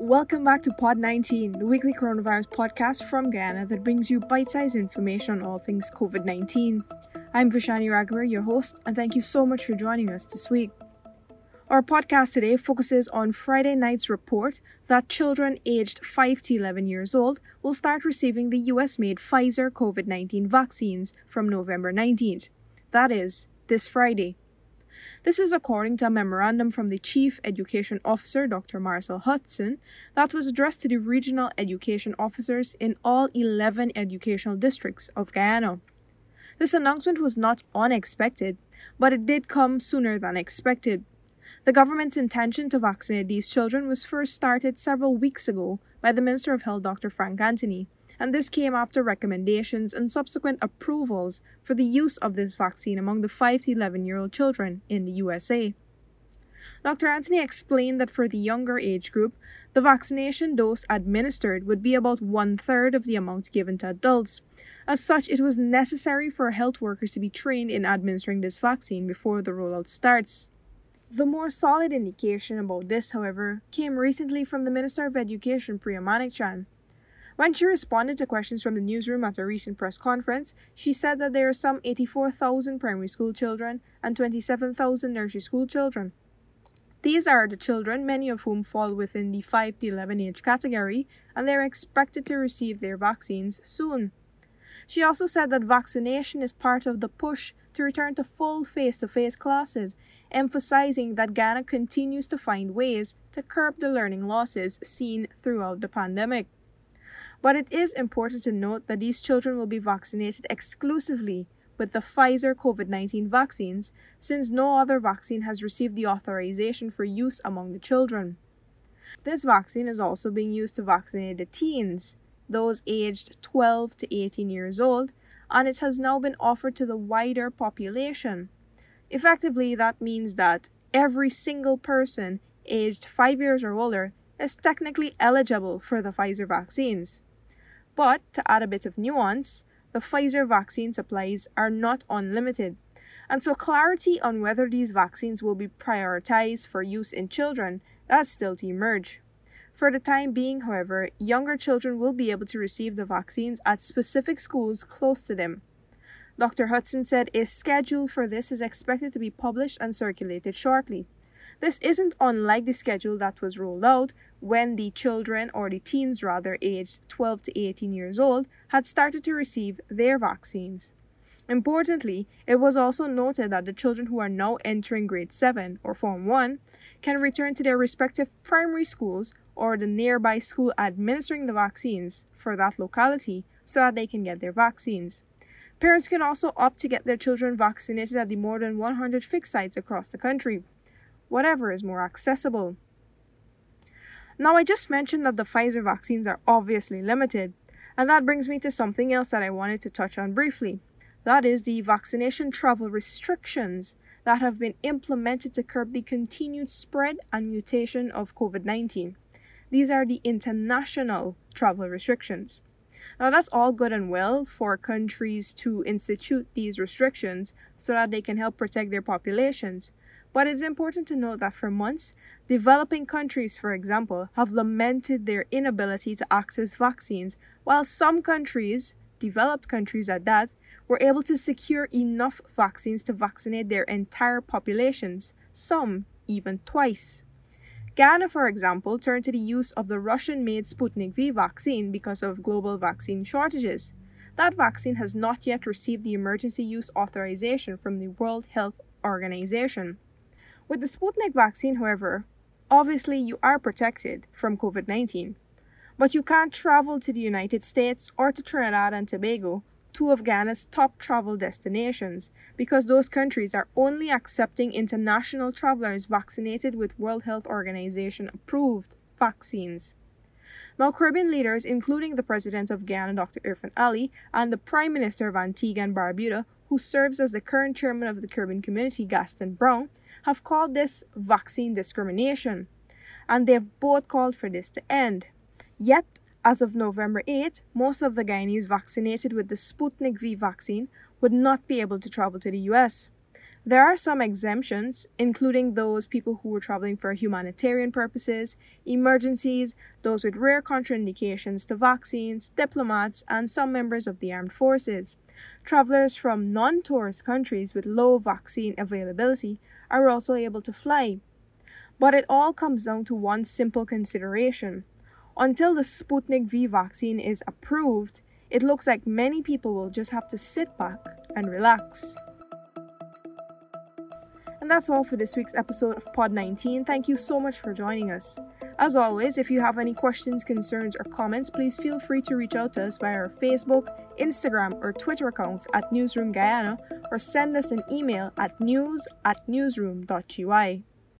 Welcome back to Pod 19, the weekly coronavirus podcast from Guyana that brings you bite sized information on all things COVID 19. I'm Vishani Ragobeer, your host, and thank you so much for joining us this week. Our podcast today focuses on Friday night's report that children aged 5 to 11 years old will start receiving the US made Pfizer COVID 19 vaccines from November 19th. That is, this Friday. This is according to a memorandum from the Chief Education Officer, Dr. Marcel Hutson, that was addressed to the regional education officers in all 11 educational districts of Guyana. This announcement was not unexpected, but it did come sooner than expected. The government's intention to vaccinate these children was first started several weeks ago by the Minister of Health, Dr. Frank Anthony, and this came after recommendations and subsequent approvals for the use of this vaccine among the 5 to 11 year old children in the USA. Dr. Anthony explained that for the younger age group, the vaccination dose administered would be about one third of the amount given to adults. As such, it was necessary for health workers to be trained in administering this vaccine before the rollout starts. The more solid indication about this, however, came recently from the Minister of Education Priya Manickchand. When she responded to questions from the newsroom at a recent press conference, she said that there are some 84,000 primary school children and 27,000 nursery school children. These are the children, many of whom fall within the 5 to 11 age category, and they are expected to receive their vaccines soon. She also said that vaccination is part of the push to return to full face to face classes, emphasizing that Guyana continues to find ways to curb the learning losses seen throughout the pandemic. But it is important to note that these children will be vaccinated exclusively with the Pfizer COVID 19 vaccines, since no other vaccine has received the authorization for use among the children. This vaccine is also being used to vaccinate the teens, those aged 12 to 18 years old, and it has now been offered to the wider population. Effectively, that means that every single person aged 5 years or older is technically eligible for the Pfizer vaccines. But to add a bit of nuance, the Pfizer vaccine supplies are not unlimited. And so clarity on whether these vaccines will be prioritized for use in children has still to emerge. For the time being, however, younger children will be able to receive the vaccines at specific schools close to them. Dr. Hutson said a schedule for this is expected to be published and circulated shortly. This isn't unlike the schedule that was rolled out when the children, or the teens rather, aged 12 to 18 years old, had started to receive their vaccines. Importantly, it was also noted that the children who are now entering grade 7 or Form 1 can return to their respective primary schools or the nearby school administering the vaccines for that locality so that they can get their vaccines. Parents can also opt to get their children vaccinated at the more than 100 fixed sites across the country whatever is more accessible. Now, I just mentioned that the Pfizer vaccines are obviously limited, and that brings me to something else that I wanted to touch on briefly. That is the vaccination travel restrictions that have been implemented to curb the continued spread and mutation of COVID 19. These are the international travel restrictions. Now, that's all good and well for countries to institute these restrictions so that they can help protect their populations. But it's important to note that for months, developing countries, for example, have lamented their inability to access vaccines, while some countries, developed countries at that, were able to secure enough vaccines to vaccinate their entire populations, some even twice. Guyana, for example, turned to the use of the Russian made Sputnik V vaccine because of global vaccine shortages. That vaccine has not yet received the emergency use authorization from the World Health Organization. With the Sputnik vaccine, however, obviously you are protected from COVID 19, but you can't travel to the United States or to Trinidad and Tobago, two of Guyana's top travel destinations, because those countries are only accepting international travelers vaccinated with World Health Organization approved vaccines. Now, Caribbean leaders, including the President of Ghana, Dr. Irfaan Ali, and the Prime Minister of Antigua and Barbuda, who serves as the current chairman of the Caribbean Community, Gaston Browne, have called this vaccine discrimination, and they've both called for this to end. Yet, as of November 8, most of the Guyanese vaccinated with the Sputnik V vaccine would not be able to travel to the US. There are some exemptions, including those people who were traveling for humanitarian purposes, emergencies, those with rare contraindications to vaccines, diplomats, and some members of the armed forces. Travelers from non tourist countries with low vaccine availability are also able to fly. But it all comes down to one simple consideration. Until the Sputnik V vaccine is approved, it looks like many people will just have to sit back and relax. And that's all for this week's episode of Pod 19. Thank you so much for joining us. As always, if you have any questions, concerns, or comments, please feel free to reach out to us via our Facebook, Instagram, or Twitter accounts at Newsroom Guyana or send us an email at news at newsroom.ui.